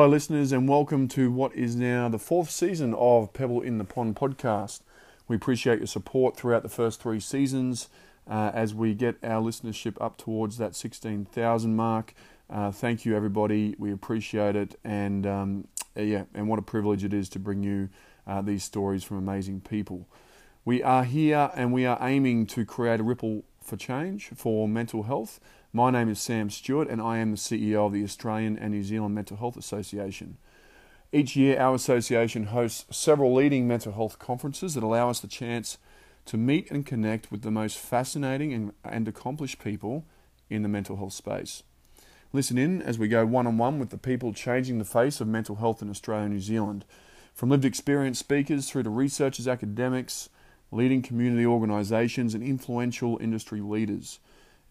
Hello, listeners, and welcome to what is now the fourth season of Pebble in the Pond podcast. We appreciate your support throughout the first three seasons uh, as we get our listenership up towards that 16,000 mark. Uh, thank you, everybody. We appreciate it, and um, yeah, and what a privilege it is to bring you uh, these stories from amazing people. We are here and we are aiming to create a ripple for change for mental health. My name is Sam Stewart, and I am the CEO of the Australian and New Zealand Mental Health Association. Each year, our association hosts several leading mental health conferences that allow us the chance to meet and connect with the most fascinating and, and accomplished people in the mental health space. Listen in as we go one on one with the people changing the face of mental health in Australia and New Zealand. From lived experience speakers through to researchers, academics, leading community organisations, and influential industry leaders.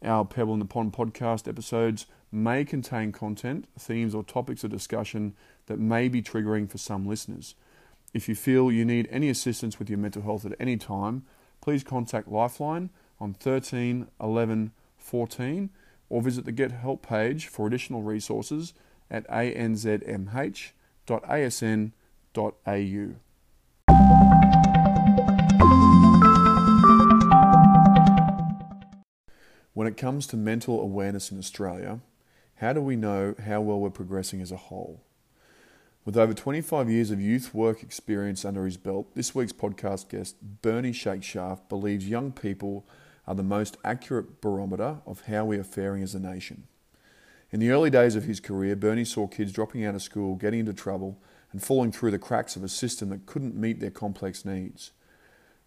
Our Pebble in the Pond podcast episodes may contain content, themes, or topics of discussion that may be triggering for some listeners. If you feel you need any assistance with your mental health at any time, please contact Lifeline on 13 11 14 or visit the Get Help page for additional resources at anzmh.asn.au. When it comes to mental awareness in Australia, how do we know how well we're progressing as a whole? With over 25 years of youth work experience under his belt, this week's podcast guest, Bernie Shakeshaft, believes young people are the most accurate barometer of how we are faring as a nation. In the early days of his career, Bernie saw kids dropping out of school, getting into trouble, and falling through the cracks of a system that couldn't meet their complex needs.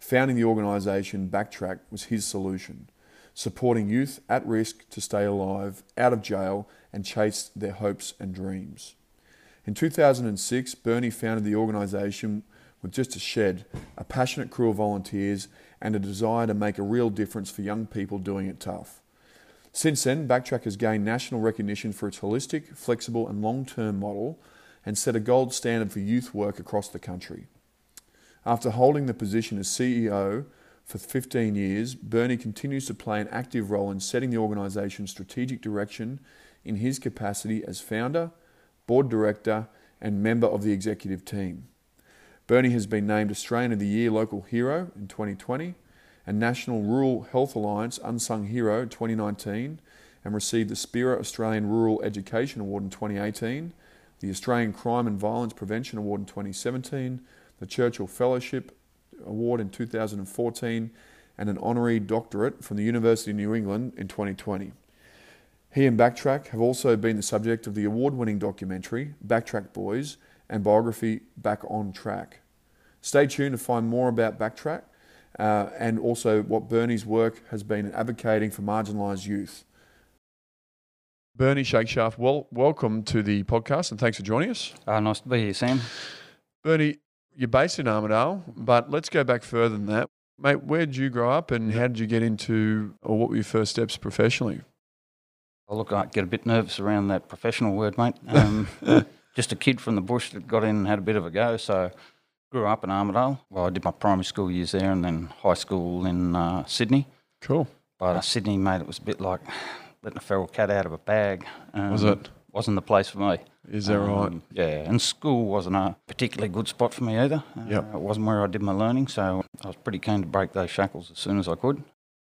Founding the organisation Backtrack was his solution supporting youth at risk to stay alive, out of jail, and chase their hopes and dreams. In 2006, Bernie founded the organisation with just a shed, a passionate crew of volunteers, and a desire to make a real difference for young people doing it tough. Since then, Backtrack has gained national recognition for its holistic, flexible, and long term model and set a gold standard for youth work across the country. After holding the position as CEO for 15 years, Bernie continues to play an active role in setting the organisation's strategic direction in his capacity as founder, board director, and member of the executive team. Bernie has been named Australian of the Year Local Hero in 2020 and National Rural Health Alliance Unsung Hero 2019 and received the SPERA Australian Rural Education Award in 2018, the Australian Crime and Violence Prevention Award in 2017, the Churchill Fellowship Award in 2014, and an honorary doctorate from the University of New England in 2020. He and Backtrack have also been the subject of the award winning documentary Backtrack Boys and biography Back on Track. Stay tuned to find more about Backtrack uh, and also what Bernie's work has been in advocating for marginalised youth. Bernie Shakeshaft, well, welcome to the podcast and thanks for joining us. Uh, nice to be here, Sam. Bernie, you're based in Armidale, but let's go back further than that. Mate, where did you grow up and how did you get into, or what were your first steps professionally? Oh, look, I get a bit nervous around that professional word, mate. Um, just a kid from the bush that got in and had a bit of a go. So, grew up in Armidale. Well, I did my primary school years there and then high school in uh, Sydney. Cool. But uh, Sydney, mate, it was a bit like letting a feral cat out of a bag. Um, was it? Wasn't the place for me. Is that um, right? Yeah, and school wasn't a particularly good spot for me either. Uh, yep. It wasn't where I did my learning, so I was pretty keen to break those shackles as soon as I could.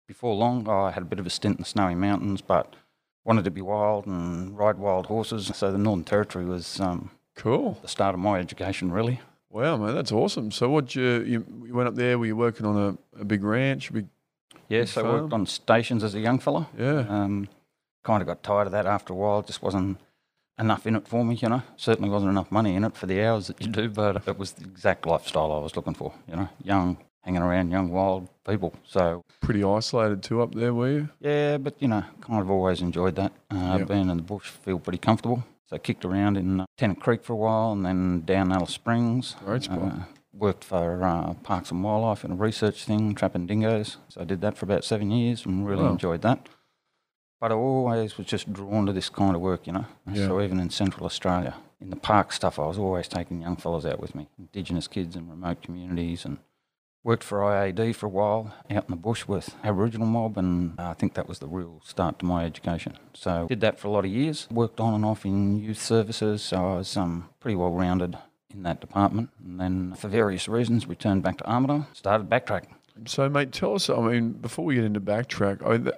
Before long, I had a bit of a stint in the Snowy Mountains, but wanted to be wild and ride wild horses. So the Northern Territory was um, cool. The start of my education, really. Wow, man, that's awesome. So, what you you went up there? Were you working on a, a big ranch? A big yeah, so I worked on stations as a young fella. Yeah. Um, kind of got tired of that after a while. Just wasn't enough in it for me, you know. Certainly wasn't enough money in it for the hours that you do, but it was the exact lifestyle I was looking for, you know. Young, hanging around young, wild people. So pretty isolated too up there, were you? Yeah, but you know, kind of always enjoyed that. Uh, yep. Being in the bush, feel pretty comfortable. So I kicked around in uh, Tennant Creek for a while, and then down Alice Springs. Great spot. Uh, worked for uh, Parks and Wildlife in a research thing, trapping dingoes. So I did that for about seven years and really wow. enjoyed that. But I always was just drawn to this kind of work, you know. Yeah. So even in Central Australia, in the park stuff, I was always taking young fellas out with me, Indigenous kids in remote communities and Worked for IAD for a while out in the bush with Aboriginal mob, and I think that was the real start to my education. So did that for a lot of years. Worked on and off in youth services, so I was um, pretty well rounded in that department. And then, for various reasons, returned back to Armidale, started Backtrack. So, mate, tell us. I mean, before we get into backtrack, I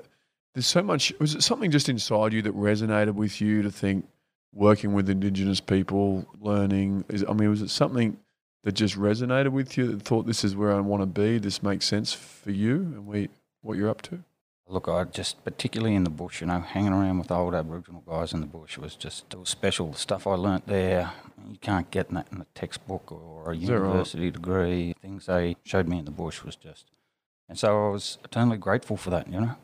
there's so much. Was it something just inside you that resonated with you to think working with Indigenous people, learning? Is I mean, was it something that just resonated with you that thought this is where I want to be? This makes sense for you and we what you're up to. Look, I just particularly in the bush, you know, hanging around with old Aboriginal guys in the bush was just it was special. The stuff I learnt there, you can't get that in a textbook or a that right? university degree. Things they showed me in the bush was just, and so I was eternally grateful for that. You know,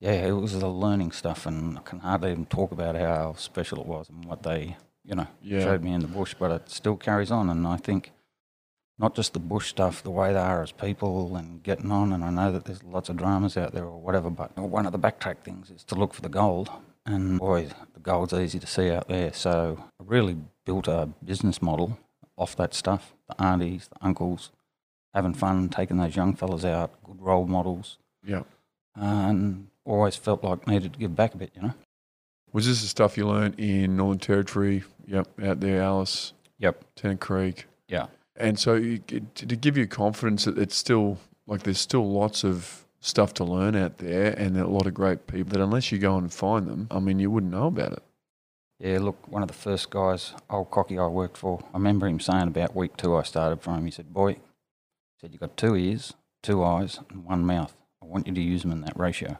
yeah, it was the learning stuff, and I can hardly even talk about how special it was and what they, you know, Yeah. showed me in the bush. But it still carries on, and I think not just the bush stuff, the way they are as people and getting on. And I know that there's lots of dramas out there or whatever, but one of the backtrack things is to look for the gold. And boy, the gold's easy to see out there. So I really built a business model off that stuff the aunties, the uncles, having fun, taking those young fellas out, good role models, Yeah. and always felt like needed to give back a bit, you know? Was this the stuff you learned in Northern Territory? Yep, out there, Alice, Yep. Tennant Creek. Yeah. And so it- to give you confidence that it's still like there's still lots of stuff to learn out there and a lot of great people that unless you go and find them, I mean, you wouldn't know about it. Yeah, look, one of the first guys, old cocky I worked for, I remember him saying about week two I started for him, he said, Boy, he said, you got two ears, two eyes, and one mouth. I want you to use them in that ratio.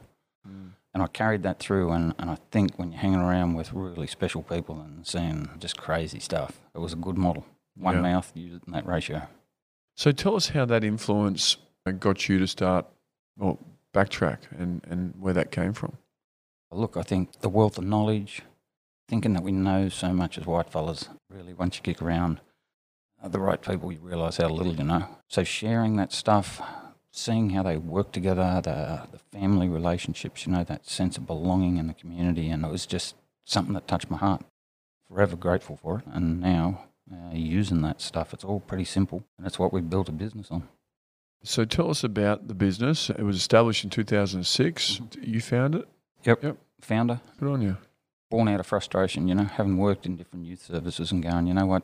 And I carried that through, and, and I think when you're hanging around with really special people and seeing just crazy stuff, it was a good model. One Yeah. mouth, use it in that ratio. So tell us how that influence got you to start, well, backtrack and, and where that came from. Look, I think the wealth of knowledge, thinking that we know so much as white fellas, really, once you kick around uh, the right people, you realise how little you know. So sharing that stuff, seeing how they work together, the, the family relationships, you know, that sense of belonging in the community, and it was just something that touched my heart. Forever grateful for it, and now uh, using that stuff, it's all pretty simple, and it's what we've built a business on. So tell us about the business. It was established in 2006. You found it. Yep. Yep. Founder, Good on you. born out of frustration, you know, having worked in different youth services and going, you know what,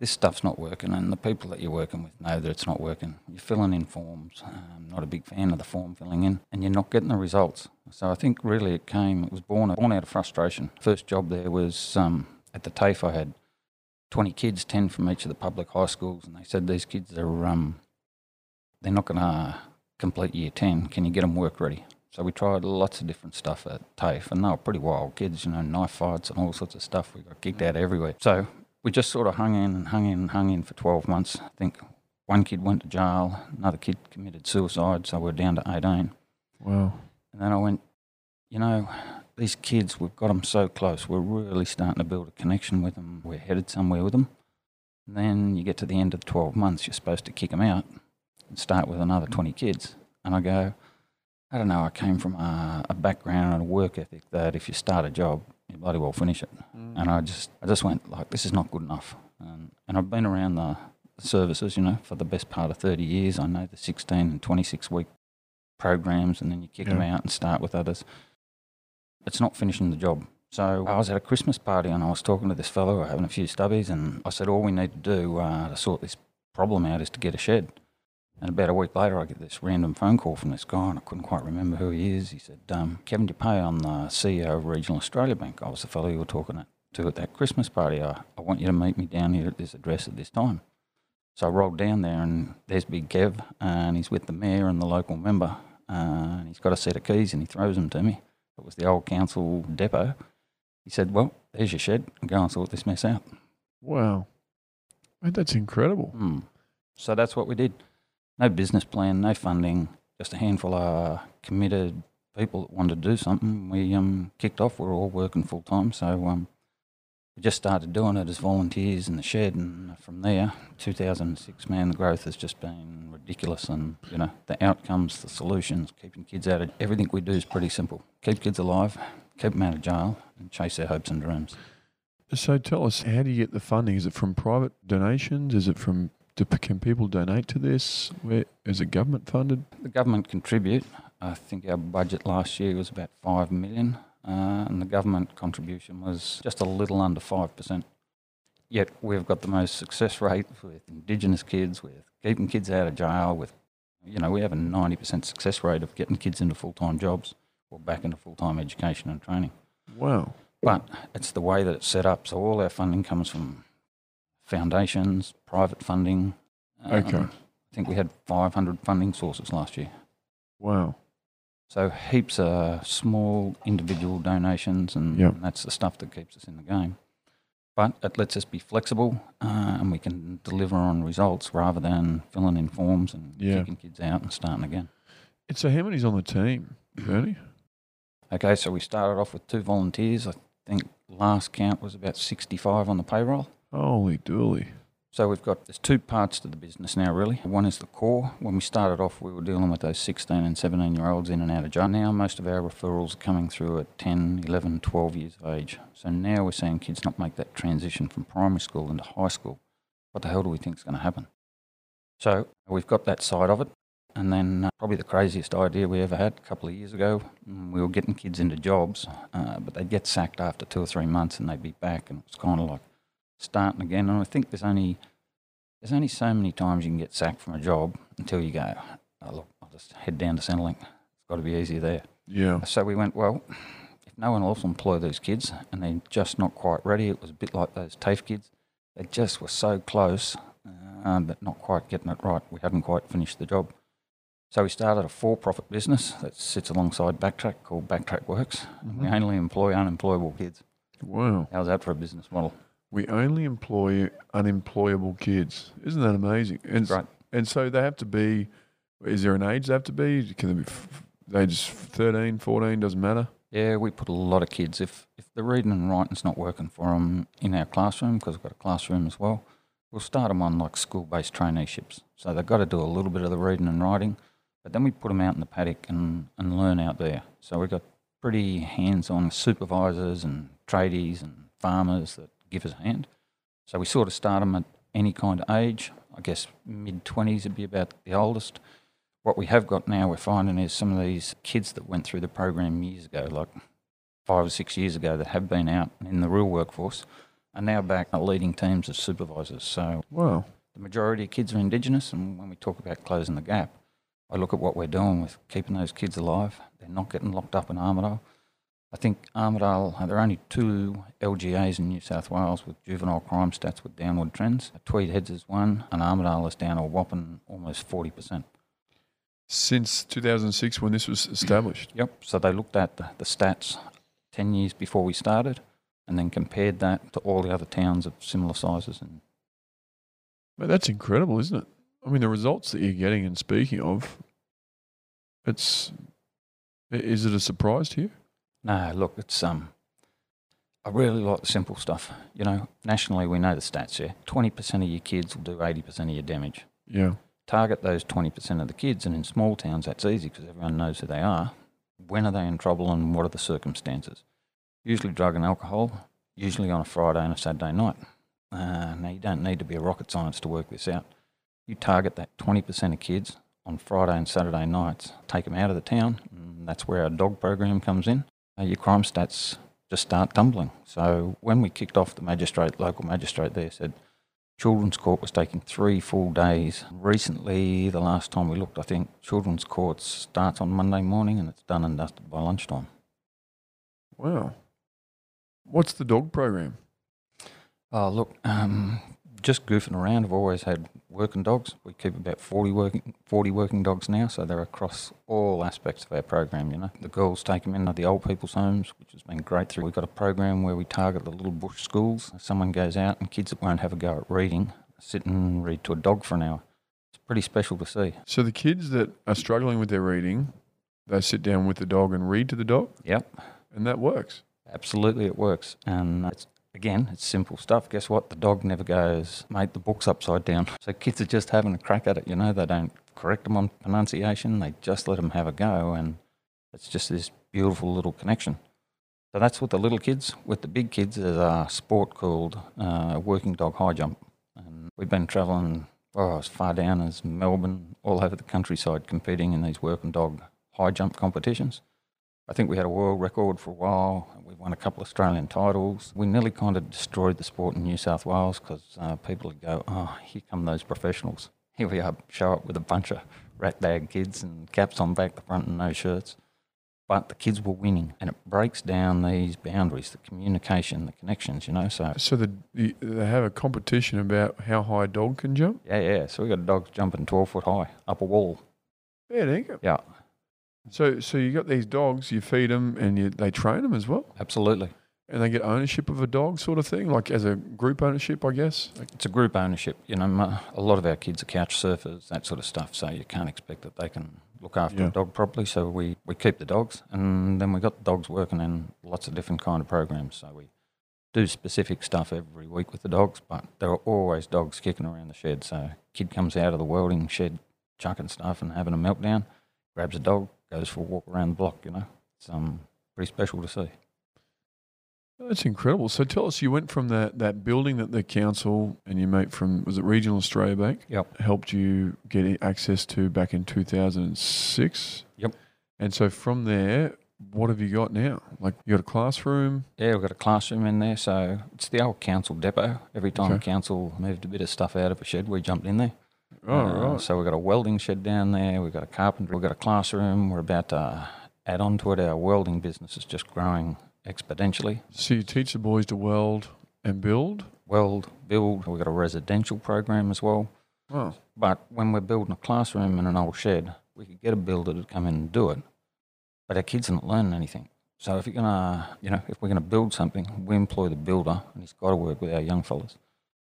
this stuff's not working, and the people that you're working with know that it's not working. You're filling in forms. I'm not a big fan of the form filling in, and you're not getting the results. So I think really it came, it was born, born out of frustration. First job there was um, at the TAFE. I had 20 kids, 10 from each of the public high schools, and they said these kids are, um, they're not going to complete year 10. Can you get them work ready? So we tried lots of different stuff at TAFE, and they were pretty wild kids, you know, knife fights and all sorts of stuff. We got kicked out everywhere. So we just sort of hung in and hung in and hung in for 12 months. I think one kid went to jail, another kid committed suicide, so we're down to 18. Wow. And then I went, you know, these kids, we've got them so close. We're really starting to build a connection with them. We're headed somewhere with them. And then you get to the end of the 12 months, you're supposed to kick them out and start with another 20 kids. And I go, I don't know, I came from a, a background and a work ethic that if you start a job, you bloody well finish it. And I just, I just went like, this is not good enough. And, and I've been around the services, you know, for the best part of 30 years. I know the 16 and 26 week programs, and then you kick them out and start with others. It's not finishing the job. So I was at a Christmas party and I was talking to this fellow, having a few stubbies, and I said, all we need to do uh, to sort this problem out is to get a shed. And about a week later, I get this random phone call from this guy, and I couldn't quite remember who he is. He said, um, Kevin Dupé, I'm the CEO of Regional Australia Bank. I was the fellow you were talking to at that Christmas party. I, I want you to meet me down here at this address at this time. So I rolled down there, and there's Big Kev, and he's with the mayor and the local member, uh, and he's got a set of keys, and he throws them to me. It was the old council depot. He said, Well, there's your shed, go and sort this mess out. Wow. That's incredible. Hmm. So that's what we did. No business plan, no funding, just a handful of committed people that wanted to do something. We um, kicked off. We were all working full time, so um, we just started doing it as volunteers in the shed, and from there, 2006, man, the growth has just been ridiculous. And you know, the outcomes, the solutions, keeping kids out of everything we do is pretty simple: keep kids alive, keep them out of jail, and chase their hopes and dreams. So tell us, how do you get the funding? Is it from private donations? Is it from do, can people donate to this? Where is it government funded? The government contribute. I think our budget last year was about five million, uh, and the government contribution was just a little under five percent. Yet we've got the most success rate with Indigenous kids, with keeping kids out of jail, with you know we have a ninety percent success rate of getting kids into full time jobs or back into full time education and training. Wow! But it's the way that it's set up. So all our funding comes from foundations, private funding. Okay. Um, I think we had 500 funding sources last year. Wow! So heaps of small individual donations, and, Yep. and that's the stuff that keeps us in the game. But it lets us be flexible, uh, and we can deliver on results rather than filling in forms and Yeah. kicking kids out and starting again. And so, how many's on the team, Bernie? Okay, so we started off with two volunteers. I think last count was about 65 on the payroll. Holy dooly! So we've got there's two parts to the business now, really. One is the core. When we started off, we were dealing with those 16 and 17 year olds in and out of jail. Now most of our referrals are coming through at 10, 11, 12 years of age. So now we're seeing kids not make that transition from primary school into high school. What the hell do we think is going to happen? So we've got that side of it. And then uh, probably the craziest idea we ever had a couple of years ago, mm, we were getting kids into jobs, uh, but they'd get sacked after two or three months and they'd be back. And it was kind of like starting again. And I think there's only there's only so many times you can get sacked from a job until you go, oh, look, I'll just head down to Centrelink. It's got to be easier there. Yeah. So we went, well, if no one else will employ these kids and they're just not quite ready, it was a bit like those TAFE kids. They just were so close, uh, but not quite getting it right. We hadn't quite finished the job. So we started a for-profit business that sits alongside Backtrack called Backtrack Works. And we only employ unemployable kids. Wow. How's that for a business model? We only employ unemployable kids. Isn't that amazing? And Right. and so they have to be. Is there an age they have to be? Can they be f- they 13, 14, doesn't matter? Yeah, we put a lot of kids. If if the reading and writing's not working for them in our classroom, because we've got a classroom as well, we'll start them on like school-based traineeships. So they've got to do a little bit of the reading and writing, but then we put them out in the paddock and, and learn out there. So we've got pretty hands-on supervisors and tradies and farmers that give us a hand. So we sort of start them at any kind of age. I guess mid-20s would be about the oldest what we have got now, we're finding is some of these kids that went through the program years ago, like five or six years ago, that have been out in the real workforce, are now back leading teams as supervisors. So Wow. the majority of kids are Indigenous, and when we talk about closing the gap, I look at what we're doing with keeping those kids alive. They're not getting locked up in Armidale. I think Armidale, there are only two LGAs in New South Wales with juvenile crime stats with downward trends. Tweed Heads is one, and Armidale is down a whopping almost 40%. Since 2006, when this was established. Yep. So they looked at the, the stats 10 years before we started and then compared that to all the other towns of similar sizes. And But that's incredible, isn't it? I mean, the results that you're getting and speaking of, it's. Is it a surprise to you? No, look, it's um, I really like the simple stuff. You know, nationally we know the stats. here. 20% of your kids will do 80% of your damage. Yeah. Target those 20% of the kids, and in small towns that's easy because everyone knows who they are. When are they in trouble, and what are the circumstances? Usually drug and alcohol. Usually on a Friday and a Saturday night. Uh, now you don't need to be a rocket science to work this out. You target that 20% of kids on Friday and Saturday nights, take them out of the town, and that's where our dog program comes in. Your crime stats just start tumbling. So when we kicked off, the magistrate, local magistrate there said Children's Court was taking three full days. Recently, the last time we looked, I think Children's Court starts on Monday morning and it's done and dusted by lunchtime. Wow. What's the dog program? Oh, look, um, just goofing around. I've always had working dogs. We keep about 40 working, 40 working dogs now, so they're across all aspects of our program, you know. The girls take them in at the old people's homes, which has been great through. We've got a program where we target the little bush schools. Someone goes out and kids that won't have a go at reading sit and read to a dog for an hour. It's pretty special to see. So the kids that are struggling with their reading, they sit down with the dog and read to the dog, Yep. and that works. Absolutely, it works. And it's, again, it's simple stuff. Guess what? The dog never goes, mate, the book's upside down. So kids are just having a crack at it, you know. They don't correct them on pronunciation, they just let them have a go. And it's just this beautiful little connection. So that's with the little kids. With the big kids, there's a sport called uh, working dog high jump. And we've been travelling well, as far down as Melbourne, all over the countryside, competing in these working dog high jump competitions. I think we had a world record for a while. We won a couple of Australian titles. We nearly kind of destroyed the sport in New South Wales because uh, people would go, oh, here come those professionals. Here we are, show up with a bunch of rat bag kids and caps on back the front and no shirts. But the kids were winning, and it breaks down these boundaries, the communication, the connections, you know. So, So the, the, they have a competition about how high a dog can jump. yeah, yeah. So we got dogs jumping 12 foot high up a wall. Yeah, there you go. Yeah, So so you got these dogs, you feed them, and you, they train them as well, absolutely. and they get ownership of a dog, sort of thing, like as a group ownership, I guess. It's a group ownership. You know, mo- a lot of our kids are couch surfers, that sort of stuff. So you can't expect that they can look after Yeah. a dog properly. So we, we keep the dogs, and then we got the dogs working in lots of different kind of programs. So we do specific stuff every week with the dogs, but there are always dogs kicking around the shed. So kid comes out of the welding shed, chucking stuff and having a meltdown, grabs a dog, goes for a walk around the block. You know, it's um pretty special to see. That's incredible. So tell us, you went from that, that building that the council and your mate from was it Regional Australia Bank Yep. helped you get access to back in two thousand and six. Yep. And so from there, what have you got now? Like you got a classroom. Yeah, we've got a classroom in there, so it's the old council depot. Every time Okay. council moved a bit of stuff out of a shed, we jumped in there. Oh Uh, right. So we've got a welding shed down there. We've got a carpentry. We've got a classroom. We're about to add on to it. Our welding business is just growing exponentially. So you teach the boys to weld and build. Weld, build. We've got a residential program as well. Wow. But when we're building a classroom in an old shed, we could get a builder to come in and do it. But our kids are not learning anything. So if you're gonna, you know, if we're gonna build something, we employ the builder, and he's got to work with our young fellas.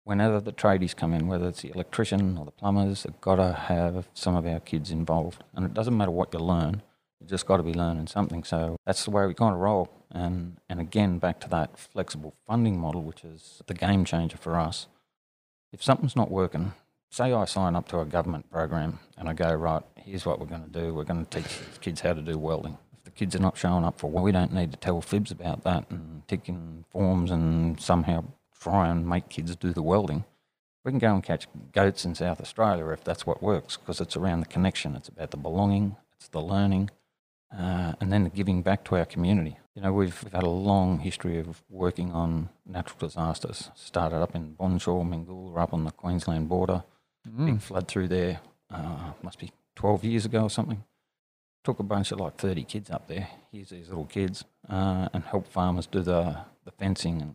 Whenever the tradies come in, whether it's the electrician or the plumbers, they've got to have some of our kids involved. And it doesn't matter what you learn, you just got to be learning something. So that's the way we kind of roll. And and again, back to that flexible funding model, which is the game changer for us. If something's not working, say I sign up to a government program and I go, right, here's what we're going to do. We're going to teach these kids how to do welding. If the kids are not showing up for well, we don't need to tell fibs about that and ticking forms and somehow try and make kids do the welding. We can go and catch goats in South Australia if that's what works because it's around the connection. It's about the belonging, it's the learning, uh, and then the giving back to our community. You know, we've, we've had a long history of working on natural disasters. Started up in Bonshaw, Mingoola, up on the Queensland border. Mm. Big flood through there, uh, must be 12 years ago or something. Took a bunch of like 30 kids up there, here's these little kids, uh, and helped farmers do the, the fencing and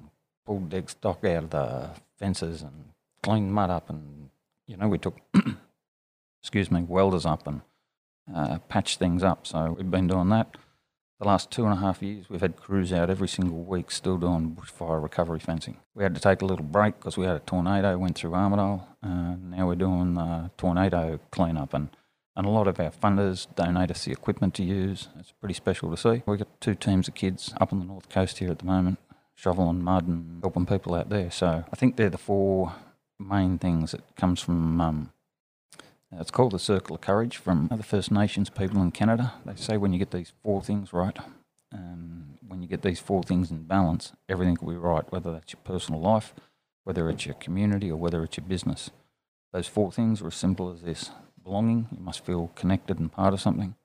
pulled dead stock out of the fences and cleaned mud up. And, you know, we took, excuse me, welders up and uh, patched things up. So we've been doing that. The last two and a half years, we've had crews out every single week still doing bushfire recovery fencing. We had to take a little break because we had a tornado went through Armidale. Uh, now we're doing uh, tornado cleanup and, and a lot of our funders donate us the equipment to use. It's pretty special to see. We've got two teams of kids up on the north coast here at the moment, shoveling mud and helping people out there. So I think they're the four main things that comes from um, It's called the Circle of Courage from the First Nations people in Canada. They say when you get these four things right, when you get these four things in balance, everything will be right, whether that's your personal life, whether it's your community, or whether it's your business. Those four things are as simple as this belonging, you must feel connected and part of something.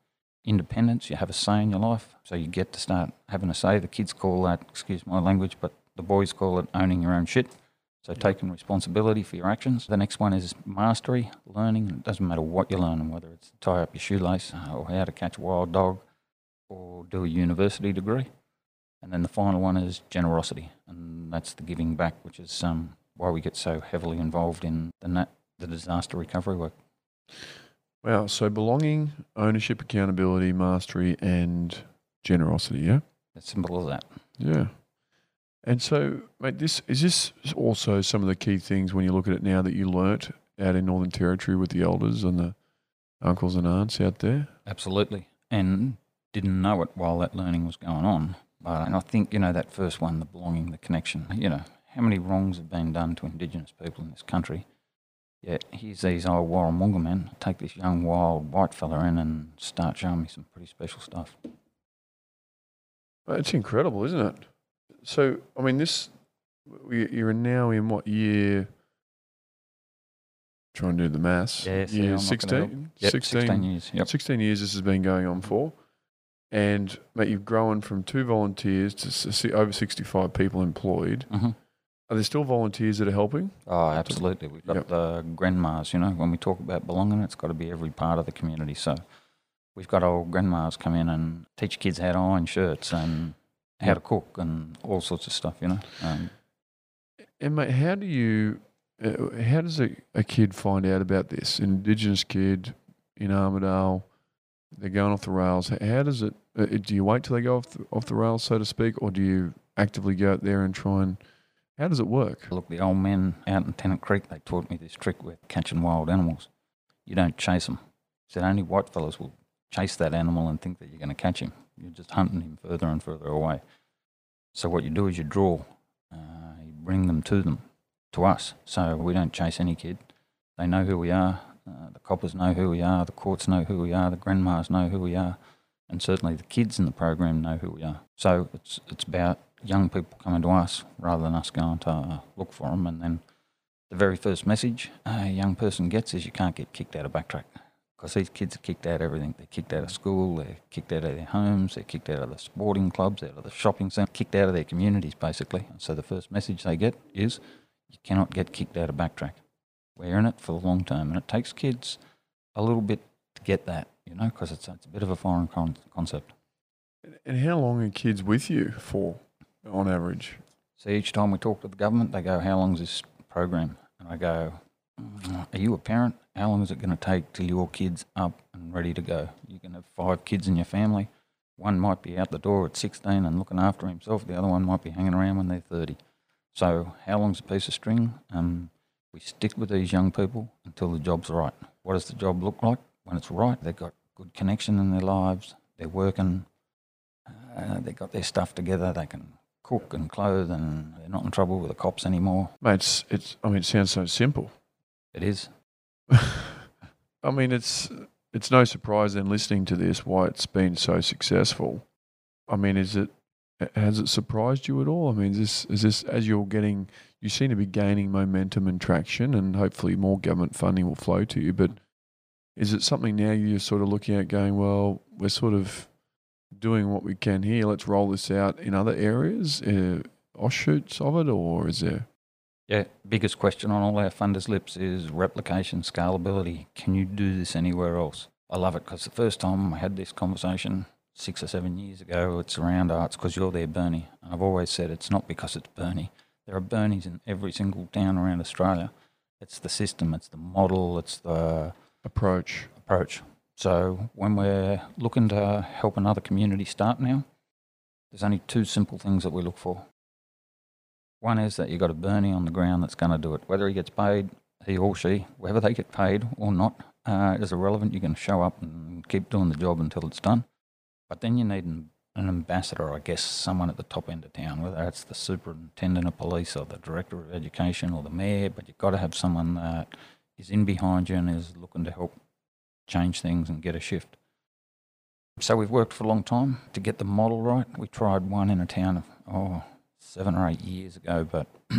Independence, you have a say in your life, so you get to start having a say. The kids call that, excuse my language, but the boys call it owning your own shit. So taking responsibility for your actions. The next one is mastery, learning. It doesn't matter what you're learning, whether it's tie up your shoelace uh, or how to catch a wild dog or do a university degree. And then the final one is generosity, and that's the giving back, which is um, why we get so heavily involved in the, nat- the disaster recovery work. Wow. So belonging, ownership, accountability, mastery, and generosity. Yeah. As simple as that. Yeah. And so, mate, this is this also some of the key things when you look at it now that you learnt out in Northern Territory with the elders and the uncles and aunts out there. Absolutely. And didn't know it while that learning was going on. But and I think, you know, that first one, the belonging, the connection, you know, how many wrongs have been done to Indigenous people in this country? Yet here's these old Warramunga men take this young wild white fella in and start showing me some pretty special stuff. It's incredible, isn't it? So, I mean, this you're now in what year? try and do the maths. Yeah, see, year not gonna help. 16, Yep, 16, 16 years. Yep. 16 years this has been going on for. And, mate, you've grown from two volunteers to s- s- over 65 people employed. hmm Are there still volunteers that are helping? Oh, absolutely. We've got Yep. the grandmas, you know, when we talk about belonging, it's got to be every part of the community. So we've got old grandmas come in and teach kids how to iron shirts and how to cook and all sorts of stuff, you know. Um, And, mate, how do you, uh, how does a, a kid find out about this? An Indigenous kid in Armidale, they're going off the rails. How does it, uh, do you wait till they go off the, off the rails, so to speak, or do you actively go out there and try and, how does it work? look, the old men out in Tennant Creek, they taught me this trick with catching wild animals. You don't chase them. Said only white fellas will chase that animal and think that you're going to catch him. You're just hunting him further and further away. So what you do is you draw, uh, you bring them to them, to us. So we don't chase any kid. They know who we are. Uh, the coppers know who we are. The courts know who we are. The grandmas know who we are, and certainly the kids in the program know who we are. So it's it's about young people coming to us rather than us going to uh, look for them. And then the very first message a young person gets is you can't get kicked out of backtrack because these kids are kicked out of everything. They're kicked out of school, they're kicked out of their homes, they're kicked out of the sporting clubs, out of the shopping centre, kicked out of their communities basically. And so the first message they get is you cannot get kicked out of backtrack. We're in it for the long term, and it takes kids a little bit to get that, you know, because it's, it's a bit of a foreign con- concept. And how long are kids with you for, on average? So each time we talk to the government, they go, How long is this program? And I go, "Mm, Are you a parent? How long is it going to take till your kid's up and ready to go? You can have five kids in your family. One might be out the door at 16 and looking after himself, the other one might be hanging around when they're 30. So, how long's a piece of string? Um, we stick with these young people until the job's right. What does the job look like? When it's right, they've got good connection in their lives, they're working, uh, they've got their stuff together, they can cook and clothe, and they're not in trouble with the cops anymore. Mate, it's, it's, I mean, it sounds so simple. It is. I mean, it's it's no surprise then listening to this why it's been so successful. I mean, is it has it surprised you at all? I mean, is this is this as you're getting you seem to be gaining momentum and traction, and hopefully more government funding will flow to you. But is it something now you're sort of looking at going, well, we're sort of doing what we can here. Let's roll this out in other areas, uh, offshoots of it, or is there? Yeah, biggest question on all our funders' lips is replication, scalability. Can you do this anywhere else? I love it because the first time I had this conversation six or seven years ago, it's around arts because you're there, Bernie. And I've always said it's not because it's Bernie. There are Bernies in every single town around Australia. It's the system, it's the model, it's the Approach. approach. So when we're looking to help another community start now, there's only two simple things that we look for. One is that you've got a Bernie on the ground that's going to do it. Whether he gets paid, he or she, whether they get paid or not, uh, is irrelevant. You can show up and keep doing the job until it's done. But then you need an, an ambassador, I guess, someone at the top end of town, whether it's the superintendent of police or the director of education or the mayor, but you've got to have someone that is in behind you and is looking to help change things and get a shift. So we've worked for a long time to get the model right. We tried one in a town of oh seven or eight years ago, but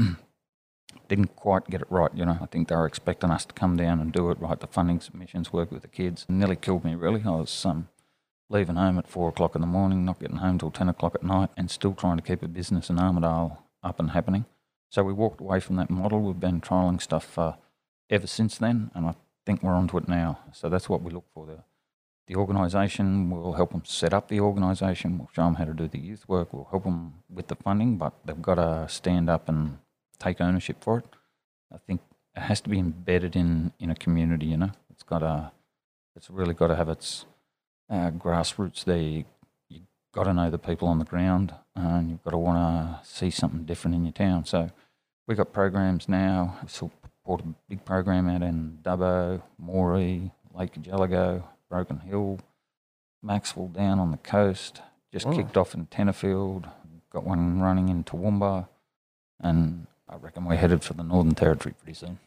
didn't quite get it right. You know, I think they were expecting us to come down and do it right. The funding submissions, work with the kids, nearly killed me. Really, I was um, leaving home at four o'clock in the morning, not getting home till ten o'clock at night, and still trying to keep a business in Armidale up and happening. So we walked away from that model. We've been trialling stuff uh, ever since then, and I think we're onto it now. So that's what we look for. The, the organisation will help them set up the organisation. We'll show them how to do the youth work. We'll help them with the funding, but they've got to stand up and take ownership for it. I think it has to be embedded in, in a community. You know, it's got to, it's really got to have its uh, grassroots there. You, you got to know the people on the ground, and you've got to want to see something different in your town. So we've got programs now. We support a big program out in Dubbo, Moree, Lake Cargelligo, Broken Hill, Macksville down on the coast. Just Wow. kicked off in Tenterfield. Got one running in Toowoomba, and I reckon we're headed for the Northern Territory pretty soon.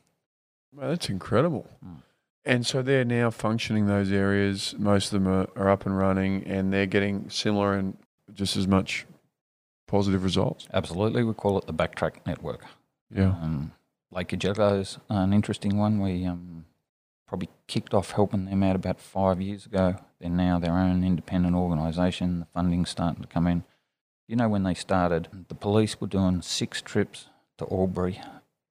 Well, that's incredible. Mm. And so they're now functioning those areas. Most of them are, are up and running, and they're getting similar and just as much positive results. Absolutely, we call it the Backtrack Network. Yeah. Um, Lake Cargelligo's an interesting one. We um, probably kicked off helping them out about five years ago. They're now their own independent organisation. The funding's starting to come in. You know, when they started, the police were doing six trips to Albury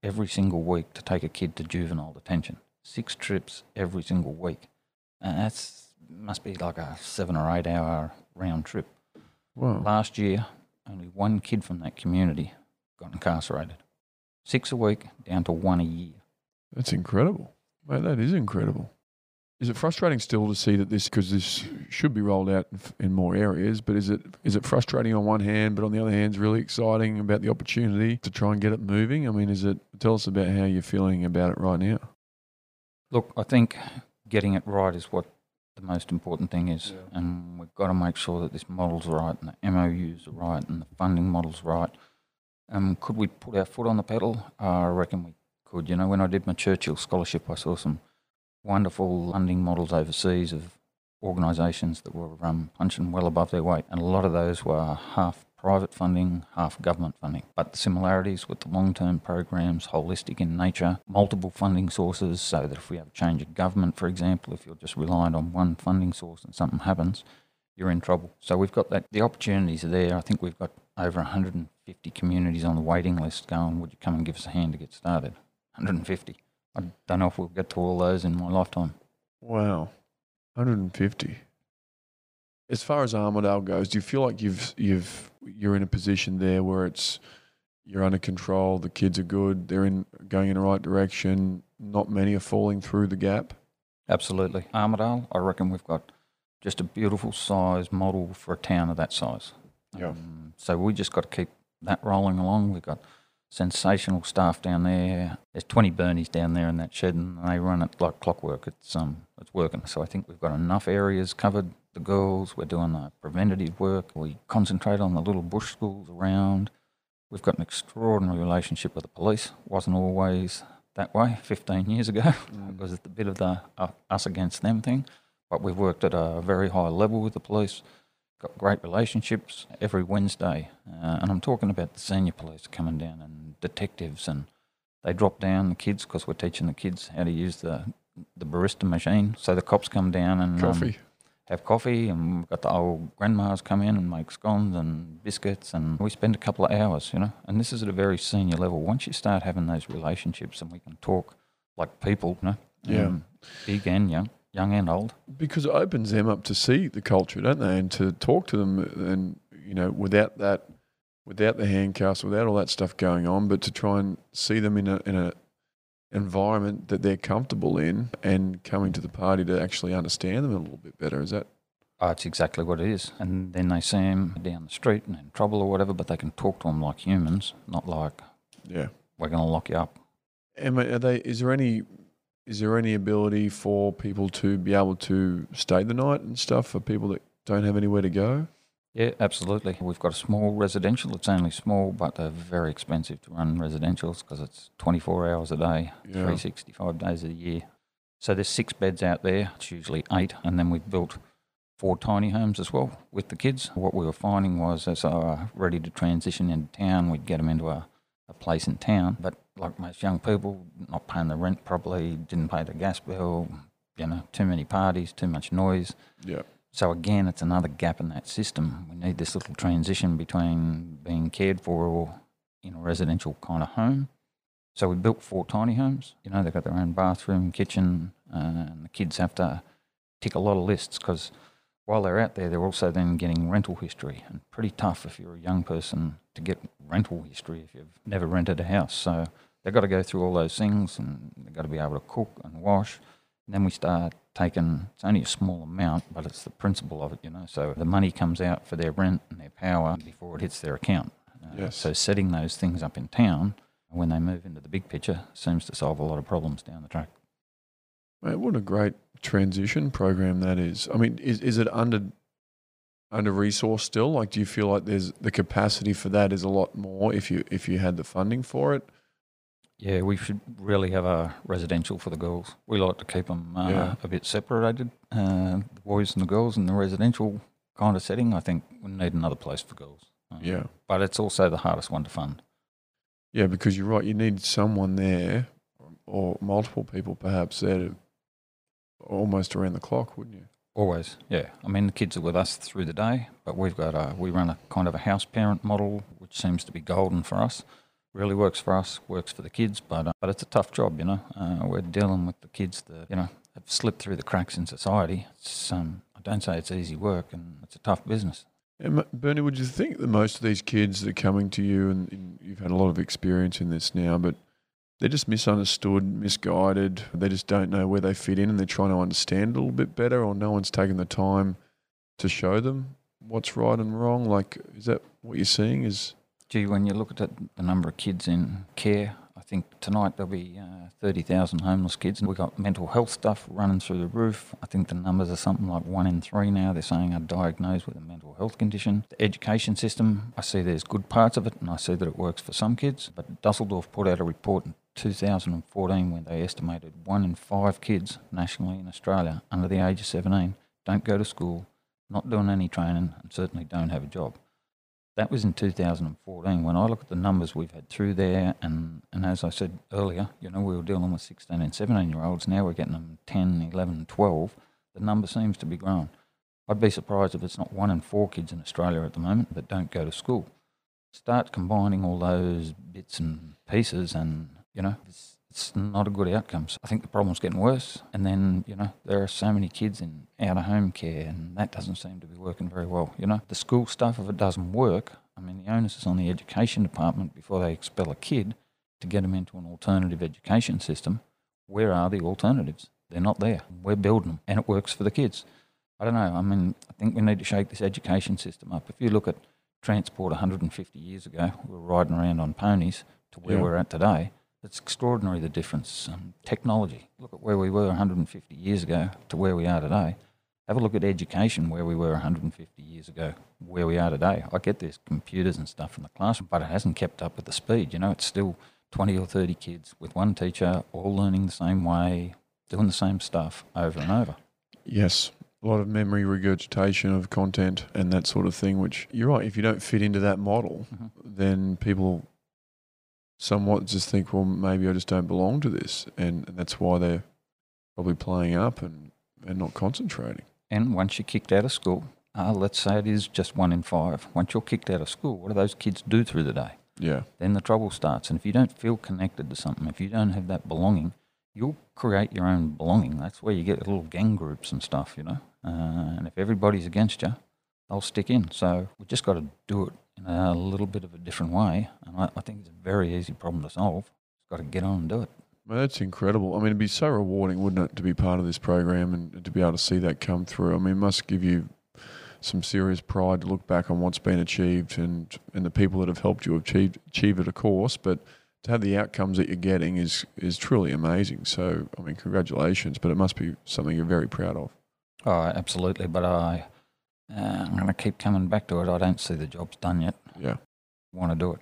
every single week to take a kid to juvenile detention. Six trips every single week. And that's must be like a seven or eight hour round trip. Wow. Last year, only one kid from that community got incarcerated. Six a week down to one a year. That's incredible. Mate, that is incredible. Is it frustrating still to see that this, because this should be rolled out in, more areas, but is it is it frustrating on one hand, but on the other hand, it's really exciting about the opportunity to try and get it moving? I mean, is it, tell us about how you're feeling about it right now. Look, I think getting it right is what the most important thing is, Yeah. and we've got to make sure that this model's right and the MOUs are right and the funding model's right. Um, could we put our foot on the pedal? Uh, I reckon we could. You know, when I did my Churchill scholarship, I saw some wonderful funding models overseas of organisations that were um, punching well above their weight, and a lot of those were half private funding, half government funding. But the similarities with the long-term programs, holistic in nature, multiple funding sources, so that if we have a change of government, for example, if you're just reliant on one funding source and something happens, you're in trouble. So we've got that. The opportunities are there. I think we've got over 150 communities on the waiting list going. Would you come and give us a hand to get started? 150. I don't know if we'll get to all those in my lifetime. Wow, 150. As far as Armidale goes, do you feel like you've you've you're in a position there where it's you're under control, the kids are good, they're in going in the right direction, not many are falling through the gap? Absolutely. Armidale, I reckon we've got just a beautiful size model for a town of that size. Yeah. Um, so we just got to keep that rolling along. We've got sensational staff down there. There's 20 Bernies down there in that shed, and they run it like clockwork. It's um, it's working. So I think we've got enough areas covered. The girls, we're doing the preventative work. We concentrate on the little bush schools around. We've got an extraordinary relationship with the police. Wasn't always that way 15 years ago. It was a bit of the uh, us against them thing. But we've worked at a very high level with the police. Got great relationships every Wednesday, uh, and I'm talking about the senior police coming down and detectives, and they drop down the kids because we're teaching the kids how to use the the barista machine. So the cops come down and um, Coffee. have coffee, and we've got the old grandmas come in and make scones and biscuits, and we spend a couple of hours, you know. And this is at a very senior level. Once you start having those relationships, and we can talk like people, you know, Yeah. um, big and young, young and old. because it opens them up to see the culture, don't they? And to talk to them, and you know, without that, without the handcuffs, without all that stuff going on, but to try and see them in a in a environment that they're comfortable in, and coming to the party to actually understand them a little bit better. Is that Oh, it's exactly what it is. And then they see them down the street and in trouble or whatever, but they can talk to them like humans, not like yeah? we're going to lock you up. Emma, are they? Is there any? Is there any ability for people to be able to stay the night and stuff for people that don't have anywhere to go? Yeah, absolutely. We've got a small residential. It's only small, but they're very expensive to run residentials because it's 24 hours a day, Yeah. 365 days a year. So there's six beds out there. It's usually eight, and then we've built four tiny homes as well with the kids. What we were finding was as they were ready to transition into town, we'd get them into a, a place in town. But like most young people, not paying the rent properly, didn't pay the gas bill, you know, too many parties, too much noise. Yeah. So again, it's another gap in that system. We need this little transition between being cared for or in a residential kind of home. So we built four tiny homes. You know, they've got their own bathroom, kitchen, uh, and the kids have to tick a lot of lists because while they're out there, they're also then getting rental history, and pretty tough if you're a young person to get rental history if you've never rented a house. So they've got to go through all those things, and they've got to be able to cook and wash. And then we start taking, it's only a small amount, but it's the principle of it, you know. So the money comes out for their rent and their power before it hits their account. Uh, Yes. So setting those things up in town when they move into the big picture seems to solve a lot of problems down the track. Mate, what a great transition program that is. I mean, is is it under under resourced still? Like, do you feel like there's the capacity for that is a lot more if you if you had the funding for it? Yeah, we should really have a residential for the girls. We like to keep them uh, Yeah. a bit separated, uh, the boys and the girls in the residential kind of setting. I think we need another place for girls. Uh, Yeah, But it's also the hardest one to fund. Yeah, because you're right. You need someone there, or multiple people perhaps there, to, almost around the clock, wouldn't you? Always, yeah. I mean, the kids are with us through the day, but we've got a, we run a kind of a house parent model, which seems to be golden for us. Really works for us, works for the kids, but uh, but it's a tough job, you know. Uh, we're dealing with the kids that you know have slipped through the cracks in society. It's um, I don't say it's easy work, and it's a tough business. And Bernie, would you think that most of these kids that are coming to you, and, and you've had a lot of experience in this now, but they're just misunderstood, misguided. They just don't know where they fit in, and they're trying to understand a little bit better, or no one's taken the time to show them what's right and wrong. Like, is that what you're seeing? Is Gee, when you look at the number of kids in care, I think tonight there'll be uh, 30,000 homeless kids. And we've got mental health stuff running through the roof. I think the numbers are something like one in three now. They're saying are diagnosed with a mental health condition. The education system, I see there's good parts of it and I see that it works for some kids. But Dusseldorp put out a report 2014 when they estimated one in five kids nationally in Australia under the age of 17 don't go to school, not doing any training, and certainly don't have a job. That was in 2014. When I look at the numbers we've had through there, and, and as I said earlier, you know, we were dealing with 16 and 17 year olds. Now we're getting them 10, 11, 12. The number seems to be growing. I'd be surprised if it's not one in four kids in Australia at the moment that don't go to school. Start combining all those bits and pieces, and you know, it's, it's not a good outcome. So I think the problem's getting worse. And then, you know, there are so many kids in out of home care, and that doesn't seem to be working very well. You know, the school stuff, if it doesn't work, I mean, the onus is on the education department before they expel a kid to get them into an alternative education system. Where are the alternatives? They're not there. We're building them, and it works for the kids. I don't know. I mean, I think we need to shake this education system up. If you look at transport 150 years ago, we were riding around on ponies to where Yeah. we're at today. It's extraordinary the difference. Um, technology. Look at where we were 150 years ago to where we are today. Have a look at education where we were 150 years ago, where we are today. I get there's computers and stuff in the classroom, but it hasn't kept up with the speed. You know, it's still 20 or 30 kids with one teacher, all learning the same way, doing the same stuff over and over. yes, a lot of memory regurgitation of content and that sort of thing. Which you're right. If you don't fit into that model, Mhm. then people somewhat just think, well, maybe I just don't belong to this, and, and that's why they're probably playing up and, and not concentrating. And once you're kicked out of school, uh, let's say it is just one in five. Once you're kicked out of school, what do those kids do through the day? Yeah, Then the trouble starts. And if you don't feel connected to something, if you don't have that belonging, you'll create your own belonging. That's where you get little gang groups and stuff, you know. Uh, and if everybody's against you, they'll stick in. So we just got to do it in a little bit of a different way. And I, I think it's a very easy problem to solve. Just got to get on and do it. well, that's incredible. I mean, it'd be so rewarding, wouldn't it, to be part of this program and to be able to see that come through. I mean, it must give you some serious pride to look back on what's been achieved and and the people that have helped you achieve achieve it, of course, but. To have the outcomes that you're getting is is truly amazing. So, I mean, congratulations! But it must be something you're very proud of. Oh, absolutely. But I, uh, I'm going to keep coming back to it. I don't see the job's done yet. Yeah. Want to do it.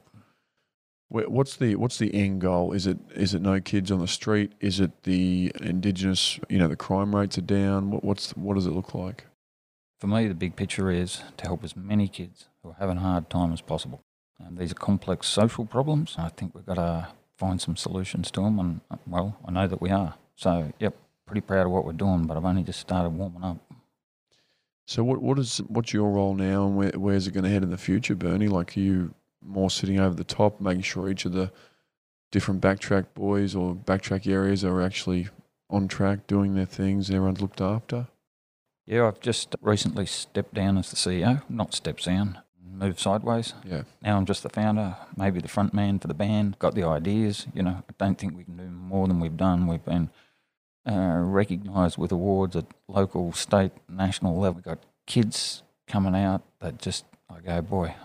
What's the what's the end goal? Is it is it no kids on the street? Is it the indigenous? You know, the crime rates are down. What, what's what does it look like? For me, the big picture is to help as many kids who are having a hard time as possible. Um, these are complex social problems. I think we've got to find some solutions to them, and uh, well, I know that we are. So, yep, pretty proud of what we're doing, but I've only just started warming up. So, what what is what's your role now, and where where's it going to head in the future, Bernie? Like, are you more sitting over the top, making sure each of the different backtrack boys or backtrack areas are actually on track, doing their things, everyone's looked after? Yeah, I've just recently stepped down as the CEO, not stepped down, moved sideways. Yeah. Now I'm just the founder, maybe the front man for the band, got the ideas. You know, I don't think we can do more than we've done. We've been uh, recognised with awards at local, state, national level. We've got kids coming out that just, I go, boy,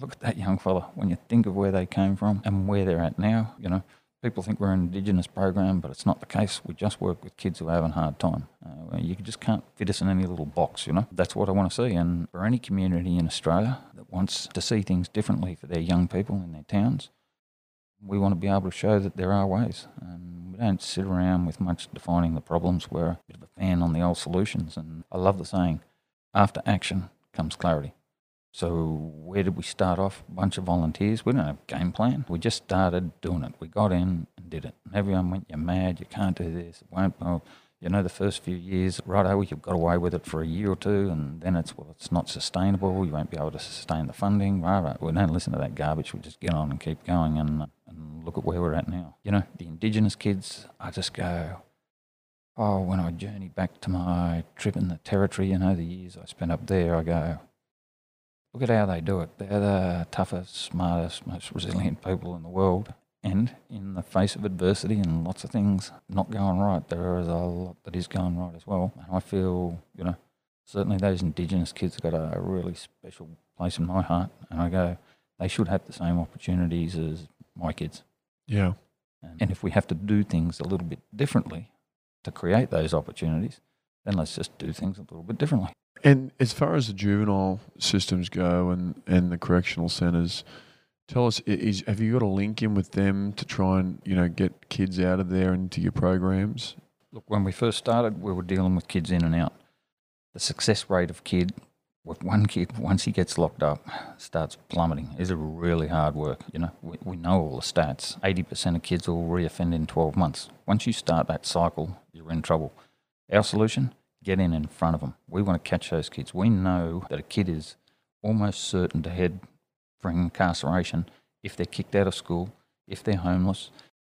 look at that young fella. When you think of where they came from and where they're at now, you know, people think we're an Indigenous program, but it's not the case. We just work with kids who are having a hard time. Uh, you just can't fit us in any little box, you know. That's what I want to see. And for any community in Australia that wants to see things differently for their young people in their towns, we want to be able to show that there are ways. And we don't sit around with much defining the problems. We're a bit of a fan on the old solutions. And I love the saying, after action comes clarity. So where did we start off? A bunch of volunteers. We don't have a game plan. We just started doing it. We got in and did it. And everyone went, "You're mad. You can't do this. It won't." Well, you know, the first few years, righto, oh, you've got away with it for a year or two, and then it's well, it's not sustainable. You won't be able to sustain the funding. Right, We don't listen to that garbage. We just get on and keep going, and uh, and look at where we're at now. You know, the Indigenous kids. I just go. Oh, when I journey back to my trip in the territory, you know, the years I spent up there, I go, look at how they do it. They're the toughest, smartest, most resilient people in the world. And in the face of adversity and lots of things not going right, there is a lot that is going right as well. And I feel, you know, certainly those Indigenous kids have got a really special place in my heart. And I go, they should have the same opportunities as my kids. Yeah. And, and if we have to do things a little bit differently, to create those opportunities, then let's just do things a little bit differently. And as far as the juvenile systems go and, and the correctional centres, tell us, is, have you got a link in with them to try and, you know, get kids out of there into your programs? Look, when we first started, we were dealing with kids in and out. The success rate of kid with one kid, once he gets locked up, starts plummeting. It's a really hard work. You know, we, we know all the stats. 80% of kids will reoffend in 12 months. Once you start that cycle, you're in trouble. Our solution, get in in front of them. We want to catch those kids. We know that a kid is almost certain to head for incarceration if they're kicked out of school, if they're homeless,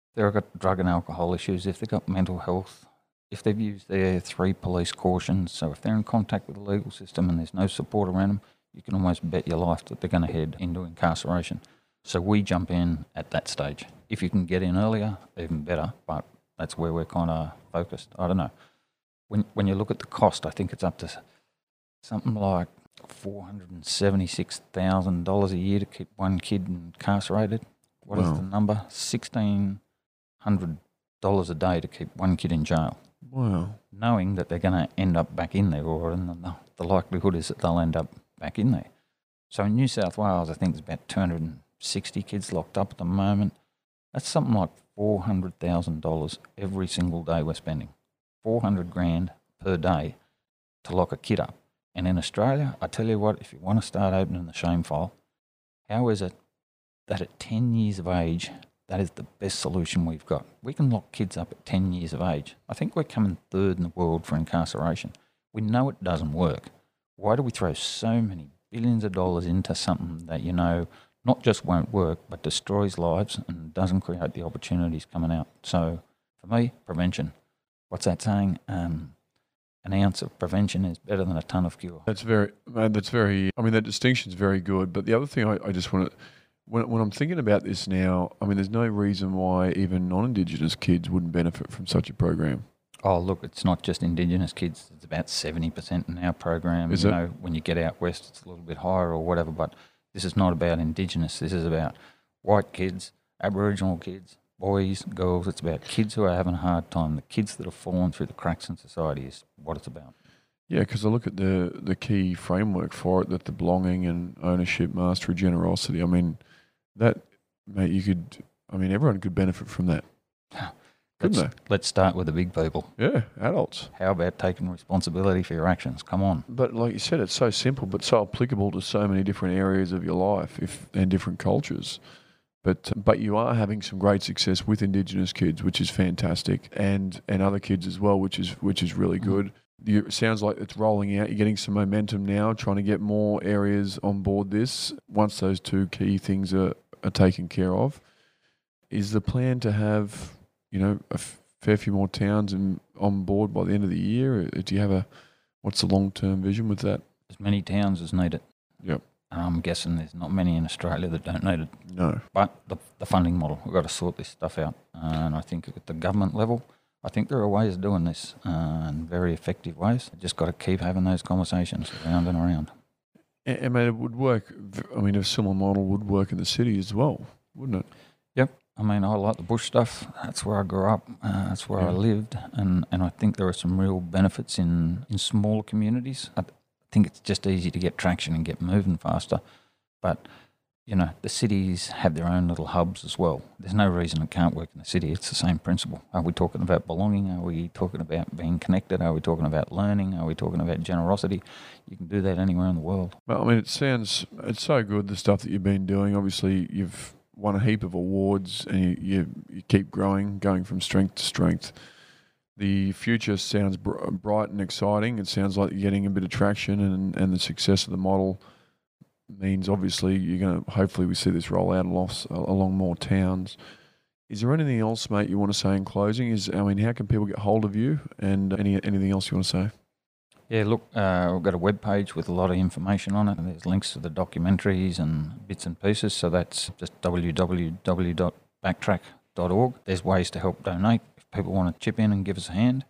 if they've got drug and alcohol issues, if they've got mental health if they've used their three police cautions, so if they're in contact with the legal system and there's no support around them, you can almost bet your life that they're going to head into incarceration. So we jump in at that stage. If you can get in earlier, even better, but that's where we're kind of focused. I don't know. When, when you look at the cost, I think it's up to something like $476,000 a year to keep one kid incarcerated. What wow. is the number? $1,600 a day to keep one kid in jail. Wow. Knowing that they're going to end up back in there, or the, the likelihood is that they'll end up back in there. So in New South Wales, I think there's about 260 kids locked up at the moment. That's something like $400,000 every single day we're spending. 400 grand per day to lock a kid up. And in Australia, I tell you what, if you want to start opening the shame file, how is it that at 10 years of age, that is the best solution we've got. We can lock kids up at 10 years of age. I think we're coming third in the world for incarceration. We know it doesn't work. Why do we throw so many billions of dollars into something that you know not just won't work, but destroys lives and doesn't create the opportunities coming out? So, for me, prevention. What's that saying? Um, an ounce of prevention is better than a ton of cure. That's very, that's very. I mean, that distinction is very good. But the other thing I, I just want to when, when I'm thinking about this now, I mean, there's no reason why even non-Indigenous kids wouldn't benefit from such a program. Oh, look, it's not just Indigenous kids. It's about 70% in our program. Is you it? know, when you get out west, it's a little bit higher or whatever. But this is not about Indigenous. This is about white kids, Aboriginal kids, boys, girls. It's about kids who are having a hard time. The kids that have fallen through the cracks in society is what it's about. Yeah, because I look at the the key framework for it, that the belonging and ownership, mastery, generosity. I mean, that, mate, you could. I mean, everyone could benefit from that. Couldn't let's, they? Let's start with the big people. Yeah, adults. How about taking responsibility for your actions? Come on. But like you said, it's so simple, but so applicable to so many different areas of your life, if and different cultures. But but you are having some great success with Indigenous kids, which is fantastic, and and other kids as well, which is which is really mm. good. You, it sounds like it's rolling out. You're getting some momentum now, trying to get more areas on board this. Once those two key things are are taken care of. Is the plan to have, you know, a f- fair few more towns in, on board by the end of the year? Do you have a, what's the long term vision with that? As many towns as needed. Yep. I'm guessing there's not many in Australia that don't need it. No. But the, the funding model, we've got to sort this stuff out. And I think at the government level, I think there are ways of doing this uh, and very effective ways. Just got to keep having those conversations around and around. I mean, it would work. I mean, a similar model would work in the city as well, wouldn't it? Yep. I mean, I like the bush stuff. That's where I grew up. Uh, that's where yeah. I lived, and, and I think there are some real benefits in in smaller communities. I think it's just easy to get traction and get moving faster, but you know, the cities have their own little hubs as well. There's no reason it can't work in the city. It's the same principle. Are we talking about belonging? Are we talking about being connected? Are we talking about learning? Are we talking about generosity? You can do that anywhere in the world. Well, I mean, it sounds it's so good the stuff that you've been doing. Obviously, you've won a heap of awards, and you, you, you keep growing, going from strength to strength. The future sounds br- bright and exciting. It sounds like you're getting a bit of traction, and, and the success of the model means obviously you're going to hopefully we see this roll out along, along more towns. Is there anything else, mate, you want to say in closing? Is I mean, how can people get hold of you, and any anything else you want to say? Yeah, look, uh, we've got a web page with a lot of information on it. There's links to the documentaries and bits and pieces. So that's just www.backtrack.org. There's ways to help donate if people want to chip in and give us a hand.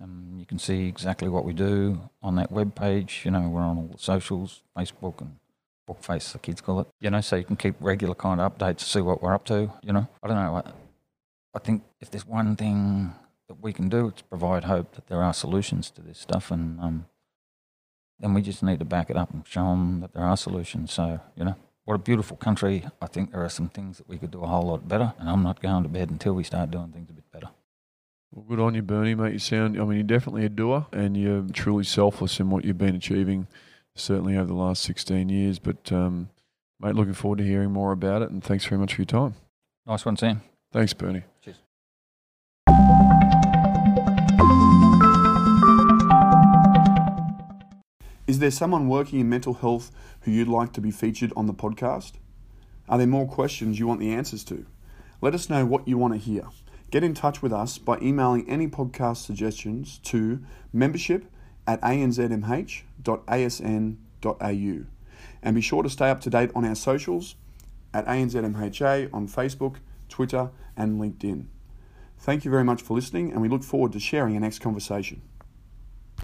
Um, you can see exactly what we do on that web page. You know, we're on all the socials, Facebook and Bookface, the kids call it. You know, so you can keep regular kind of updates to see what we're up to. You know, I don't know. I, I think if there's one thing that we can do, it's provide hope that there are solutions to this stuff, and um, then we just need to back it up and show them that there are solutions. So, you know, what a beautiful country. I think there are some things that we could do a whole lot better, and I'm not going to bed until we start doing things a bit better. Well, good on you, Bernie, mate. You sound, I mean, you're definitely a doer, and you're truly selfless in what you've been achieving certainly over the last 16 years. But, um, mate, looking forward to hearing more about it. And thanks very much for your time. Nice one, Sam. Thanks, Bernie. Cheers. Is there someone working in mental health who you'd like to be featured on the podcast? Are there more questions you want the answers to? Let us know what you want to hear. Get in touch with us by emailing any podcast suggestions to membership at anzmh.asn.au. And be sure to stay up to date on our socials at ANZMHA on Facebook, Twitter, and LinkedIn. Thank you very much for listening, and we look forward to sharing our next conversation.